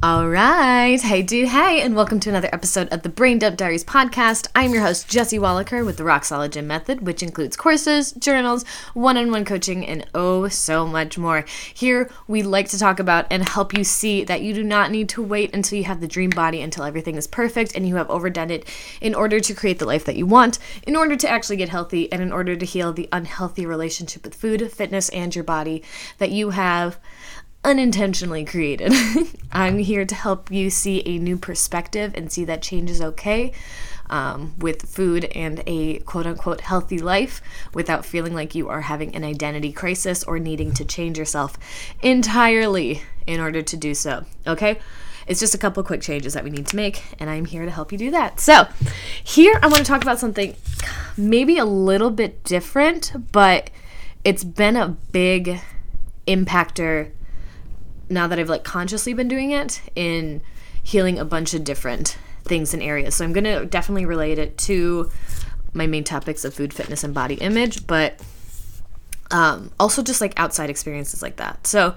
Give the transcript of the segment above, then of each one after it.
All right. Hey, dude. Hey, and welcome to another episode of the Brain Dump Diaries podcast. I'm your host, Jesse Wallaker, with the Rock Solid Gym Method, which includes courses, journals, one on one coaching, and oh, so much more. Here, we like to talk about and help you see that you do not need to wait until you have the dream body, until everything is perfect and you have overdone it in order to create the life that you want, in order to actually get healthy, and in order to heal the unhealthy relationship with food, fitness, and your body that you have unintentionally created. I'm here to help you see a new perspective and see that change is okay um, with food and a quote unquote healthy life without feeling like you are having an identity crisis or needing to change yourself entirely in order to do so. Okay? It's just a couple quick changes that we need to make, and I'm here to help you do that. So, here I want to talk about something maybe a little bit different, but it's been a big impactor now that I've like consciously been doing it in healing a bunch of different things and areas. So I'm going to definitely relate it to my main topics of food, fitness, and body image, but um, also just like outside experiences like that. So,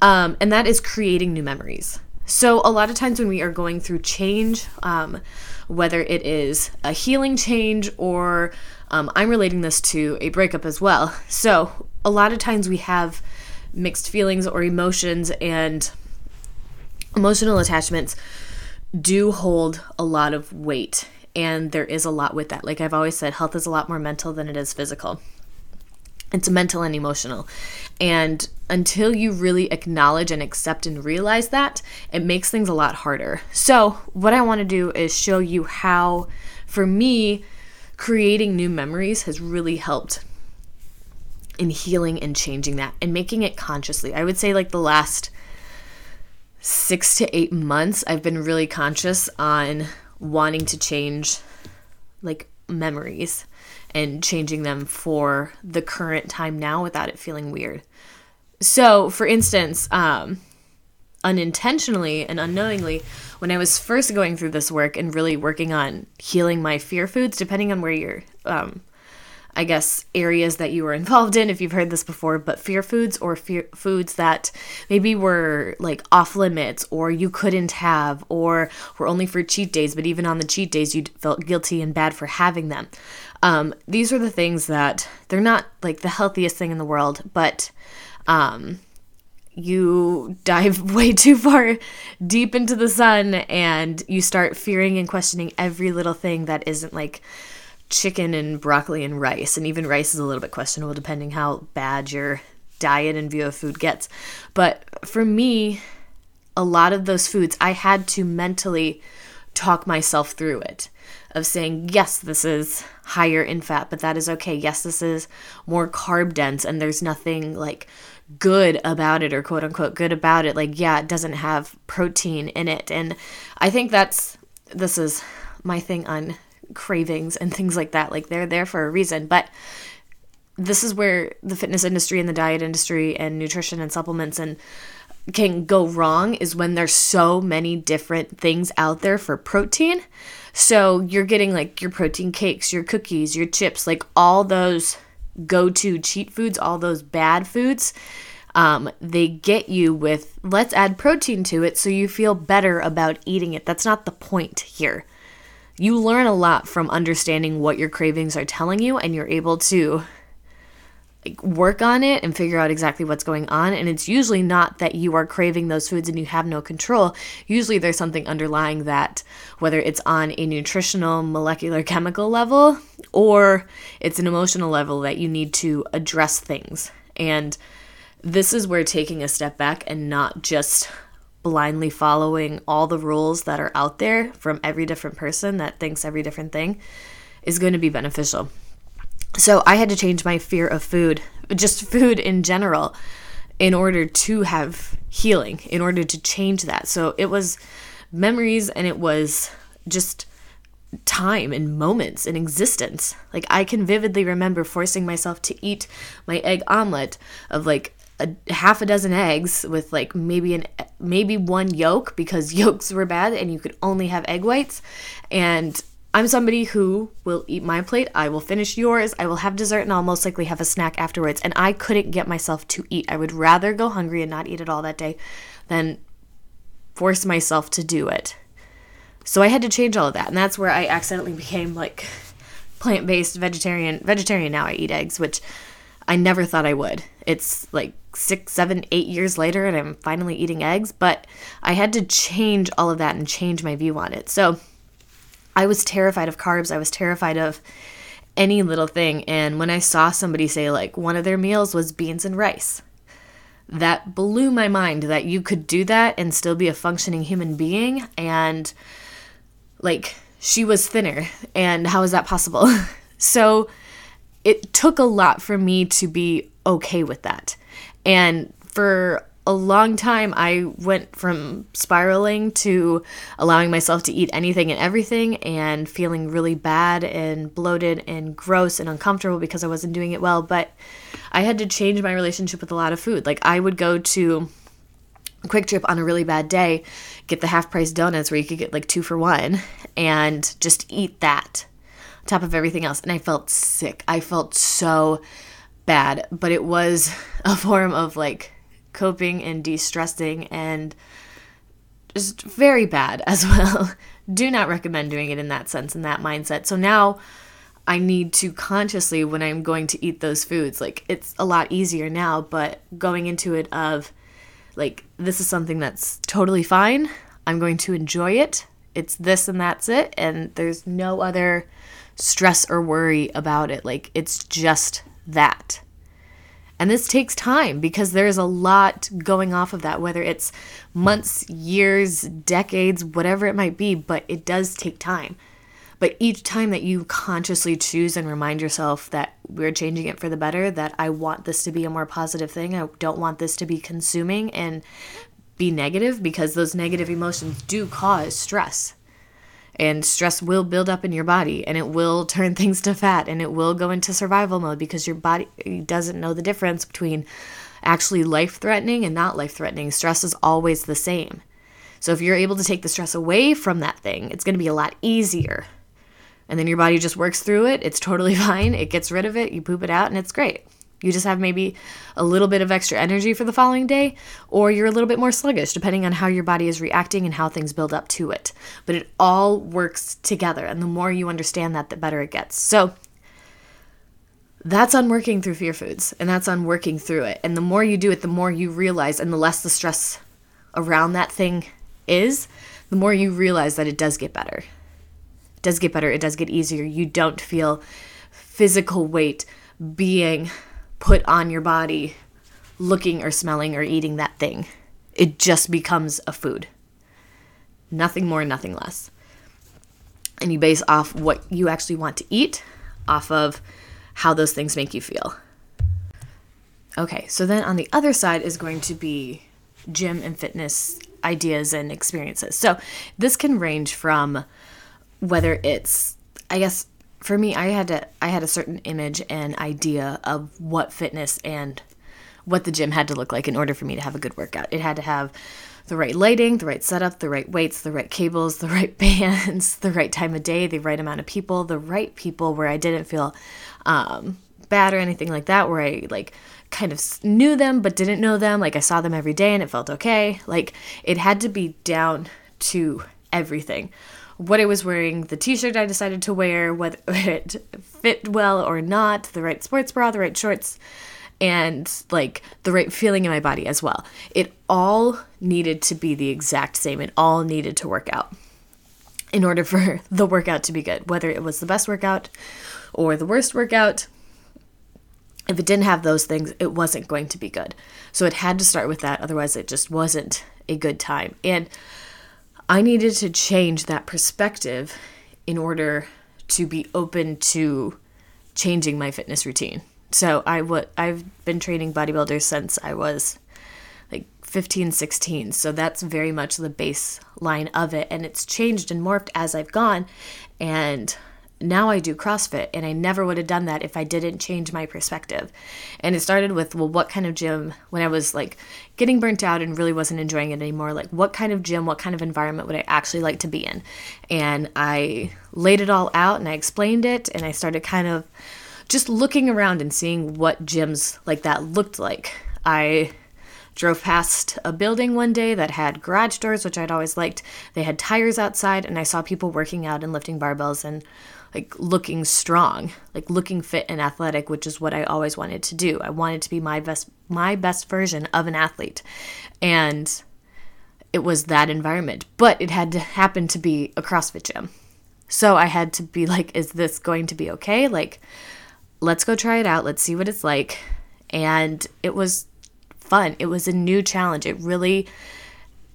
um, and that is creating new memories. So, a lot of times when we are going through change, um, whether it is a healing change or um, I'm relating this to a breakup as well. So, a lot of times we have mixed feelings or emotions and emotional attachments do hold a lot of weight and there is a lot with that. Like i've always said health is a lot more mental than it is physical. It's mental and emotional. And until you really acknowledge and accept and realize that it makes things a lot harder. So what i want to do is show you how for me creating new memories has really helped in healing and changing that and making it consciously. I would say, like, the last six to eight months, I've been really conscious on wanting to change, like, memories and changing them for the current time now without it feeling weird. So, for instance, um, unintentionally and unknowingly, when I was first going through this work and really working on healing my fear foods, depending on where you're um, I guess, areas that you were involved in, if you've heard this before, but fear foods or fear foods that maybe were like off limits or you couldn't have or were only for cheat days, but even on the cheat days, you felt guilty and bad for having them. Um, these are the things that they're not like the healthiest thing in the world, but um, you dive way too far deep into the sun and you start fearing and questioning every little thing that isn't like chicken and broccoli and rice. And even rice is a little bit questionable depending how bad your diet and view of food gets. But for me, a lot of those foods, I had to mentally talk myself through it of saying, yes, this is higher in fat, but that is okay. Yes, this is more carb dense, and there's nothing like good about it or quote unquote good about it. Like, yeah, it doesn't have protein in it. And I think that's this is my thing on cravings and things like that. Like they're there for a reason. But this is where the fitness industry and the diet industry and nutrition and supplements and can go wrong is when there's so many different things out there for protein. So you're getting like your protein cakes, your cookies, your chips, like all those go to cheat foods, all those bad foods. Um, they get you with let's add protein to it so you feel better about eating it. That's not the point here you learn a lot from understanding what your cravings are telling you and you're able to like, work on it and figure out exactly what's going on. And it's usually not that you are craving those foods and you have no control. Usually there's something underlying that whether it's on a nutritional molecular chemical level or it's an emotional level that you need to address things. And this is where taking a step back and not just blindly following all the rules that are out there from every different person that thinks every different thing is going to be beneficial. So I had to change my fear of food, just food in general, in order to have healing, in order to change that. So it was memories and it was just time and moments in existence. Like I can vividly remember forcing myself to eat my egg omelet of like a half a dozen eggs with like maybe an maybe one yolk because yolks were bad and you could only have egg whites and I'm somebody who will eat my plate, I will finish yours, I will have dessert, and I'll most likely have a snack afterwards. And I couldn't get myself to eat. I would rather go hungry and not eat at all that day than force myself to do it. So I had to change all of that. And that's where I accidentally became like plant based vegetarian. Vegetarian now, I eat eggs, which I never thought I would. It's like six, seven, eight years later, and I'm finally eating eggs. But I had to change all of that and change my view on it. So I was terrified of carbs. I was terrified of any little thing. And when I saw somebody say, like, one of their meals was beans and rice, that blew my mind that you could do that and still be a functioning human being. And, like, she was thinner. And how is that possible? so it took a lot for me to be okay with that. And for a long time I went from spiraling to allowing myself to eat anything and everything and feeling really bad and bloated and gross and uncomfortable because I wasn't doing it well. But I had to change my relationship with a lot of food. Like I would go to QuikTrip on a really bad day, get the half price donuts where you could get like two for one, and just eat that top of everything else. And I felt sick. I felt so bad, but it was a form of like coping and de stressing and just very bad as well. Do not recommend doing it in that sense, in that mindset. So now I need to consciously, when I'm going to eat those foods, like it's a lot easier now, but going into it of like, this is something that's totally fine. I'm going to enjoy it. It's this and that's it. And there's no other stress or worry about it. Like, it's just that. And this takes time because there's a lot going off of that, whether it's months, years, decades, whatever it might be, but it does take time. But each time that you consciously choose and remind yourself that we're changing it for the better, that I want this to be a more positive thing, I don't want this to be consuming and be negative because those negative emotions do cause stress and stress will build up in your body and it will turn things to fat and it will go into survival mode because your body doesn't know the difference between actually life threatening and not life threatening. Stress is always the same. So if you're able to take the stress away from that thing, it's going to be a lot easier. And then your body just works through it. It's totally fine. It gets rid of it. You poop it out and it's great. You just have maybe a little bit of extra energy for the following day, or you're a little bit more sluggish, depending on how your body is reacting and how things build up to it. But it all works together, and the more you understand that, the better it gets. So, that's on working through fear foods, and that's on working through it. And the more you do it, the more you realize, and the less the stress around that thing is, the more you realize that it does get better. It does get better, it does get easier. You don't feel physical weight being put on your body looking or smelling or eating that thing. It just becomes a food. Nothing more, nothing less. And you base off what you actually want to eat off of how those things make you feel. Okay, so then on the other side is going to be gym and fitness ideas and experiences. So this can range from whether it's, I guess, for me, I had to I had a certain image and idea of what fitness and what the gym had to look like in order for me to have a good workout. It had to have the right lighting, the right setup, the right weights, the right cables, the right bands, the right time of day, the right amount of people, the right people where I didn't feel um, bad or anything like that, where I like kind of knew them but didn't know them. Like I saw them every day and it felt okay. Like it had to be down to everything what I was wearing, the t shirt I decided to wear, whether it fit well or not, the right sports bra, the right shorts, and like the right feeling in my body as well. It all needed to be the exact same. It all needed to work out in order for the workout to be good, whether it was the best workout or the worst workout. If it didn't have those things, it wasn't going to be good. So it had to start with that, otherwise, it just wasn't a good time. And I needed to change that perspective in order to be open to changing my fitness routine. So I've been training bodybuilders since I was like 15, 16. So that's very much the baseline of it and it's changed and morphed as I've gone and now I do CrossFit, and I never would have done that if I didn't change my perspective. And it started with, well, what kind of gym, when I was like getting burnt out and really wasn't enjoying it anymore, like what kind of gym, what kind of environment would I actually like to be in? And I laid it all out and I explained it, and I started kind of just looking around and seeing what gyms like that looked like. I drove past a building one day that had garage doors, which I'd always liked. They had tires outside, and I saw people working out and lifting barbells and like looking strong, like looking fit and athletic, which is what I always wanted to do. I wanted to be my best my best version of an athlete. And it was that environment, but it had to happen to be a CrossFit gym. So I had to be like is this going to be okay? Like let's go try it out. Let's see what it's like. And it was fun. It was a new challenge. It really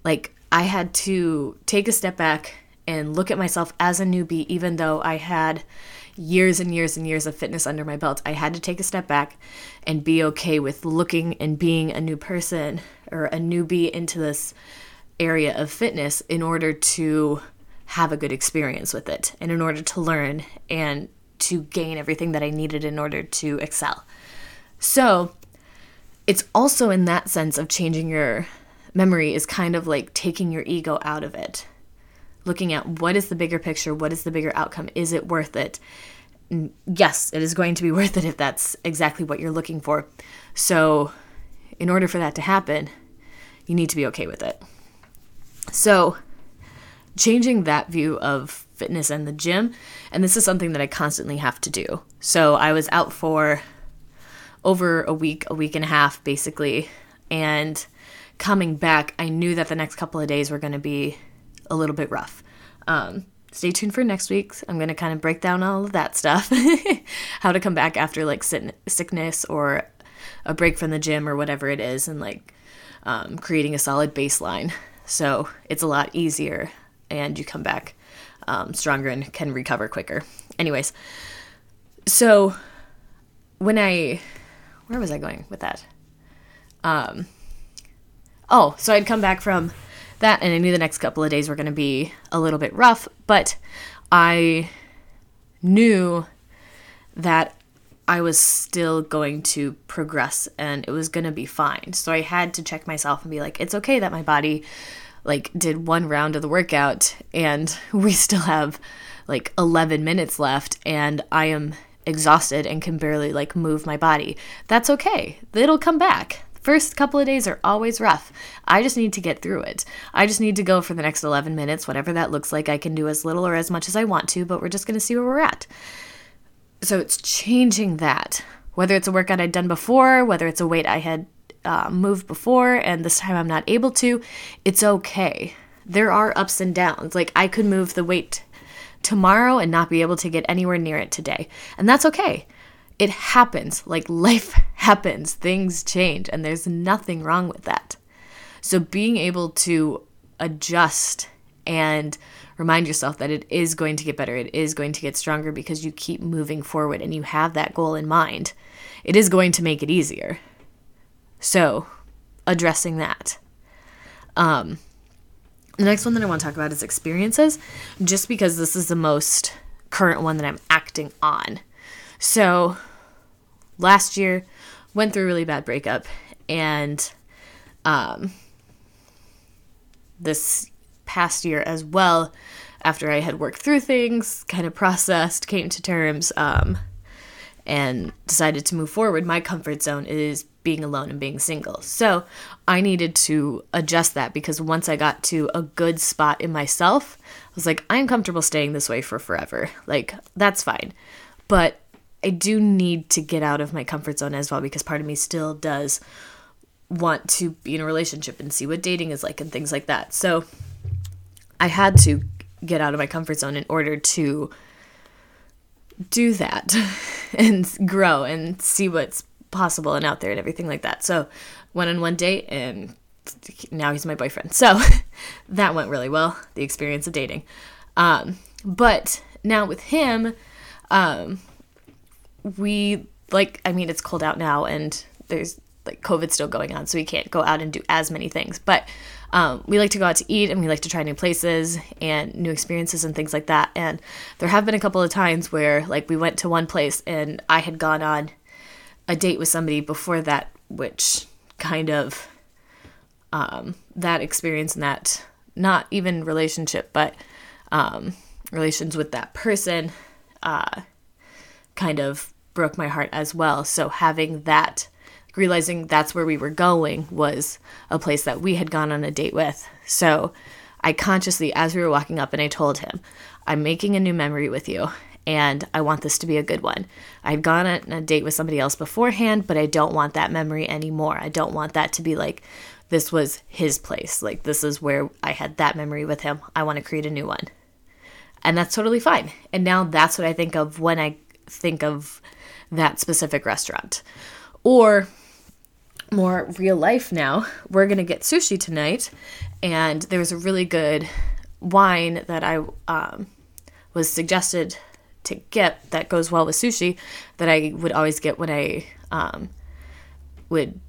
like I had to take a step back and look at myself as a newbie, even though I had years and years and years of fitness under my belt. I had to take a step back and be okay with looking and being a new person or a newbie into this area of fitness in order to have a good experience with it and in order to learn and to gain everything that I needed in order to excel. So, it's also in that sense of changing your memory is kind of like taking your ego out of it looking at what is the bigger picture, what is the bigger outcome, is it worth it? Yes, it is going to be worth it if that's exactly what you're looking for. So, in order for that to happen, you need to be okay with it. So, changing that view of fitness and the gym, and this is something that I constantly have to do. So, I was out for over a week, a week and a half basically, and coming back, I knew that the next couple of days were going to be a little bit rough. Um, stay tuned for next week. I'm going to kind of break down all of that stuff. How to come back after like sickness or a break from the gym or whatever it is, and like um, creating a solid baseline. So it's a lot easier and you come back um, stronger and can recover quicker. Anyways, so when I, where was I going with that? Um, oh, so I'd come back from that, and I knew the next couple of days were going to be a little bit rough, but I knew that I was still going to progress and it was going to be fine. So I had to check myself and be like, it's okay that my body like did one round of the workout and we still have like 11 minutes left and I am exhausted and can barely like move my body. That's okay. It'll come back. First couple of days are always rough. I just need to get through it. I just need to go for the next 11 minutes, whatever that looks like. I can do as little or as much as I want to, but we're just going to see where we're at. So it's changing that. Whether it's a workout I'd done before, whether it's a weight I had uh, moved before and this time I'm not able to, it's okay. There are ups and downs. Like I could move the weight tomorrow and not be able to get anywhere near it today. And that's okay it happens. Like life happens, things change, and there's nothing wrong with that. So being able to adjust and remind yourself that it is going to get better, it is going to get stronger because you keep moving forward and you have that goal in mind, it is going to make it easier. So, addressing that. Um, the next one that I want to talk about is experiences, just because this is the most current one that I'm acting on. So last year went through a really bad breakup and um, this past year as well after I had worked through things, kind of processed, came to terms, um, and decided to move forward, my comfort zone is being alone and being single. So I needed to adjust that because once I got to a good spot in myself, I was like, I'm comfortable staying this way for forever. Like, that's fine. But I do need to get out of my comfort zone as well because part of me still does want to be in a relationship and see what dating is like and things like that. So I had to get out of my comfort zone in order to do that and grow and see what's possible and out there and everything like that. So went on one date and now he's my boyfriend. So that went really well, the experience of dating. Um, but now with him, um, we like I mean it's cold out now and there's like COVID still going on, so we can't go out and do as many things. But um, we like to go out to eat and we like to try new places and new experiences and things like that. And there have been a couple of times where like we went to one place and I had gone on a date with somebody before that, which kind of um, that experience and that not even relationship, but um, relations with that person uh, kind of broke my heart as well. So having that realizing that's where we were going was a place that we had gone on a date with. So I consciously, as we were walking up, and I told him, I'm making a new memory with you and I want this to be a good one. I've gone on a date with somebody else beforehand, but I don't want that memory anymore. I don't want that to be like, this was his place. Like, this is where I had that memory with him. I want to create a new one. And that's totally fine. And now that's what I think of when I think of that specific restaurant. Or more real life now, we're going to get sushi tonight. And there's a really good wine that I um, was suggested to get that goes well with sushi that I would always get when I um, would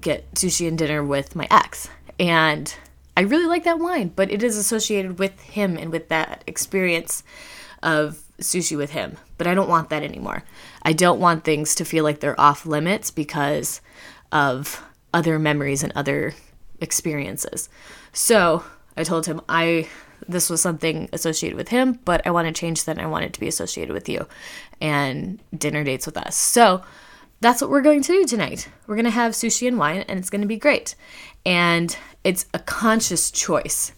get sushi and dinner with my ex. And I really like that wine, but it is associated with him and with that experience of sushi with him. But I don't want that anymore. I don't want things to feel like they're off limits because of other memories and other experiences. So I told him I this was something associated with him, but I want to change that. I want it to be associated with you and dinner dates with us. So that's what we're going to do tonight. We're going to have sushi and wine, and it's going to be great. And it's a conscious choice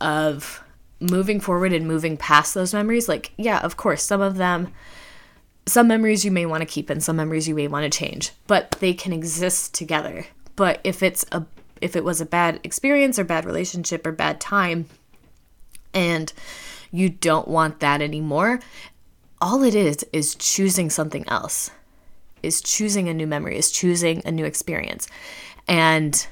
of moving forward and moving past those memories. Like, yeah, of course, some of them, some memories you may want to keep and some memories you may want to change, but they can exist together. But if it's a if it was a bad experience or bad relationship or bad time, and you don't want that anymore, all it is is choosing something else, is choosing a new memory, is choosing a new experience. And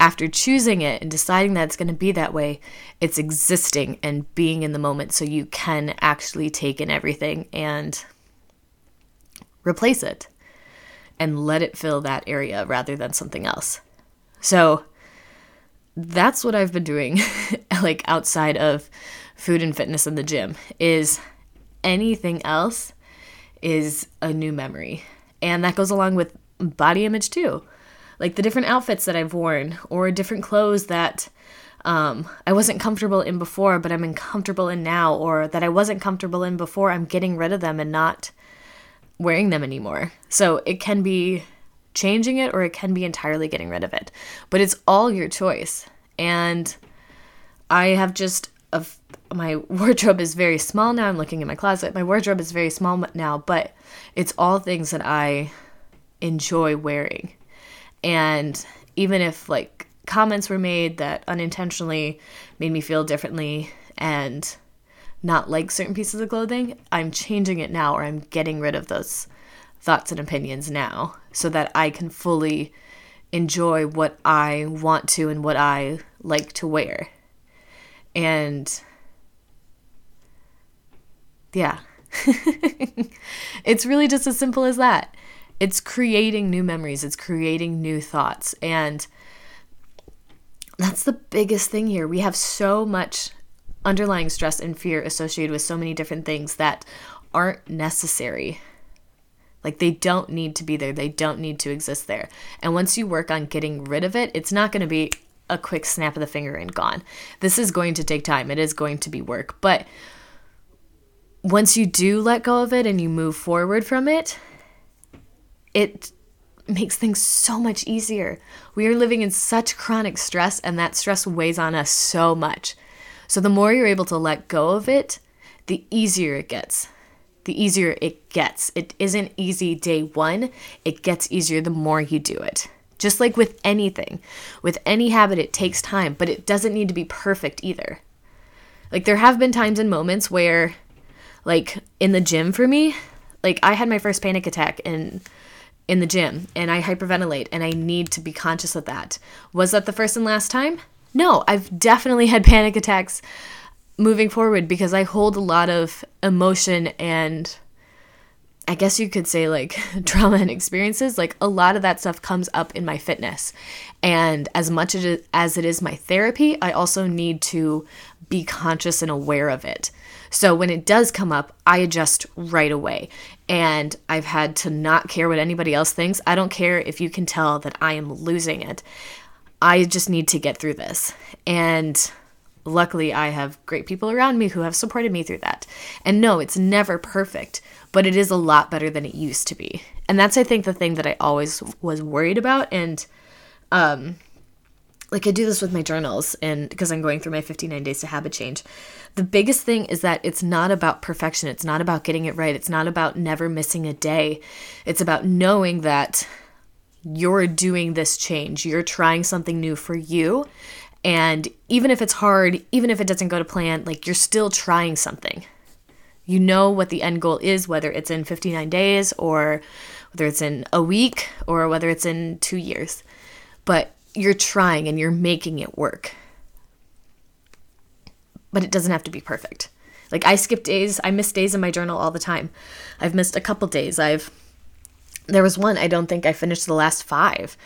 after choosing it and deciding that it's going to be that way, it's existing and being in the moment so you can actually take in everything and replace it and let it fill that area rather than something else. So, that's what I've been doing, like outside of food and fitness in the gym, is anything else is a new memory. And that goes along with body image too. Like the different outfits that I've worn, or different clothes that um, I wasn't comfortable in before, but I'm uncomfortable in now, or that I wasn't comfortable in before, I'm getting rid of them and not wearing them anymore. So it can be changing it or it can be entirely getting rid of it. But it's all your choice. And I have just a my wardrobe is very small now. I'm looking in my closet. My wardrobe is very small now, but it's all things that I enjoy wearing. And even if like comments were made that unintentionally made me feel differently and not like certain pieces of clothing, I'm changing it now or I'm getting rid of those thoughts and opinions now so that I can fully enjoy what I want to and what I like to wear. And yeah, it's really just as simple as that. It's creating new memories, it's creating new thoughts. And that's the biggest thing here. We have so much underlying stress and fear associated with so many different things that aren't necessary. Like they don't need to be there. They don't need to exist there. And once you work on getting rid of it, it's not going to be a quick snap of the finger and gone. This is going to take time. It is going to be work. But once you do let go of it and you move forward from it, it makes things so much easier. We are living in such chronic stress, and that stress weighs on us so much. So, the more you're able to let go of it, the easier it gets the easier it gets. It isn't easy day one, it gets easier the more you do it. Just like with anything, with any habit, it takes time, but it doesn't need to be perfect either. Like, there have been times and moments where, like, in the gym for me, like, I had my first panic attack in in the gym and I hyperventilate and I need to be conscious of that. Was that the first and last time? No, I've definitely had panic attacks moving forward because I hold a lot of emotion and I guess you could say like trauma and experiences. Like a lot of that stuff comes up in my fitness. And as much as it is my therapy, I also need to be conscious and aware of it. So when it does come up, I adjust right away. And I've had to not care what anybody else thinks. I don't care if you can tell that I am losing it. I just need to get through this. And luckily I have great people around me who have supported me through that. And no, it's never perfect, but it is a lot better than it used to be. And that's, I think, the thing that I always was worried about. And, um, like I do this with my journals and because I'm going through my 59 days to habit change. The biggest thing is that it's not about perfection. It's not about getting it right. It's not about never missing a day. It's about knowing that you're doing this change. You're trying something new for you. And even if it's hard, even if it doesn't go to plan, like you're still trying something. You know what the end goal is, whether it's in 59 days or whether it's in a week or whether it's in two years. But you're trying and you're making it work. But it doesn't have to be perfect. Like I skip days, I miss days in my journal all the time. I've missed a couple days. I've there was one I don't think I finished the last 5.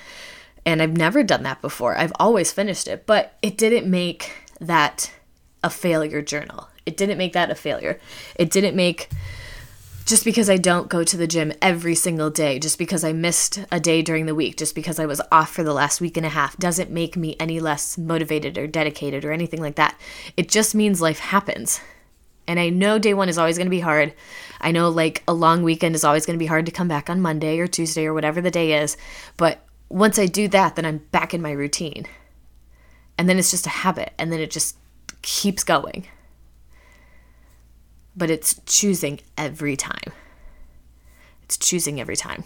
And I've never done that before. I've always finished it, but it didn't make that a failure journal. It didn't make that a failure. It didn't make just because I don't go to the gym every single day, just because I missed a day during the week, just because I was off for the last week and a half, doesn't make me any less motivated or dedicated or anything like that. It just means life happens. And I know day one is always going to be hard. I know like a long weekend is always going to be hard to come back on Monday or Tuesday or whatever the day is. But once I do that, then I'm back in my routine. And then it's just a habit. And then it just keeps going but it's choosing every time. It's choosing every time.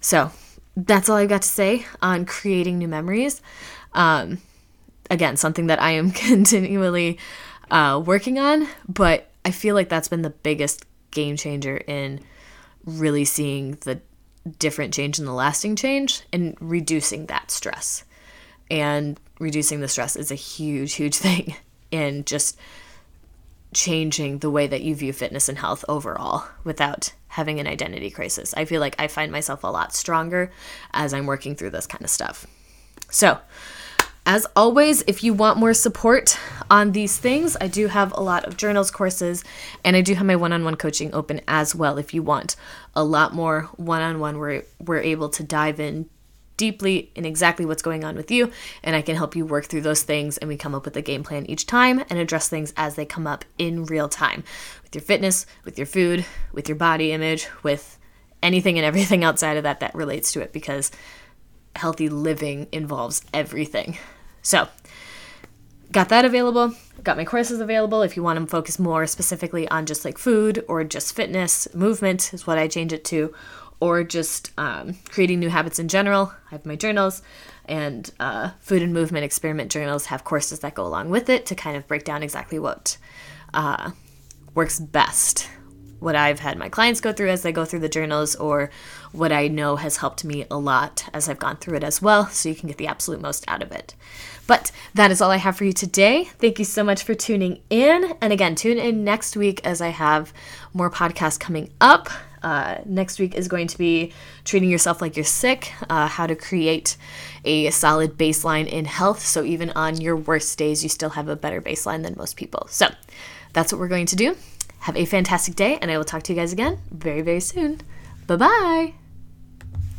So that's all I've got to say on creating new memories. Um, again, something that I am continually uh, working on, but I feel like that's been the biggest game changer in really seeing the different change and the lasting change and reducing that stress. And reducing the stress is a huge, huge thing in just changing the way that you view fitness and health overall without having an identity crisis. I feel like I find myself a lot stronger as I'm working through this kind of stuff. So, as always, if you want more support on these things, I do have a lot of journals courses and I do have my one-on-one coaching open as well if you want a lot more one-on-one where we're able to dive in deeply in exactly what's going on with you, and I can help you work through those things. And we come up with a game plan each time and address things as they come up in real time with your fitness, with your food, with your body image, with anything and everything outside of that that relates to it because healthy living involves everything. So, got that available. Got my courses available if you want to focus more specifically on just like food or just fitness, movement is what I change it to, or just um, creating new habits in general. I have my journals and uh, food and movement experiment journals have courses that go along with it to kind of break down exactly what uh, works best. What I've had my clients go through as they go through the journals, or what I know has helped me a lot as I've gone through it as well, so you can get the absolute most out of it. But that is all I have for you today. Thank you so much for tuning in. And again, tune in next week as I have more podcasts coming up. Uh, next week is going to be treating yourself like you're sick, uh, how to create a solid baseline in health. So even on your worst days, you still have a better baseline than most people. So that's what we're going to do. Have a fantastic day, and I will talk to you guys again very, very soon. Bye bye.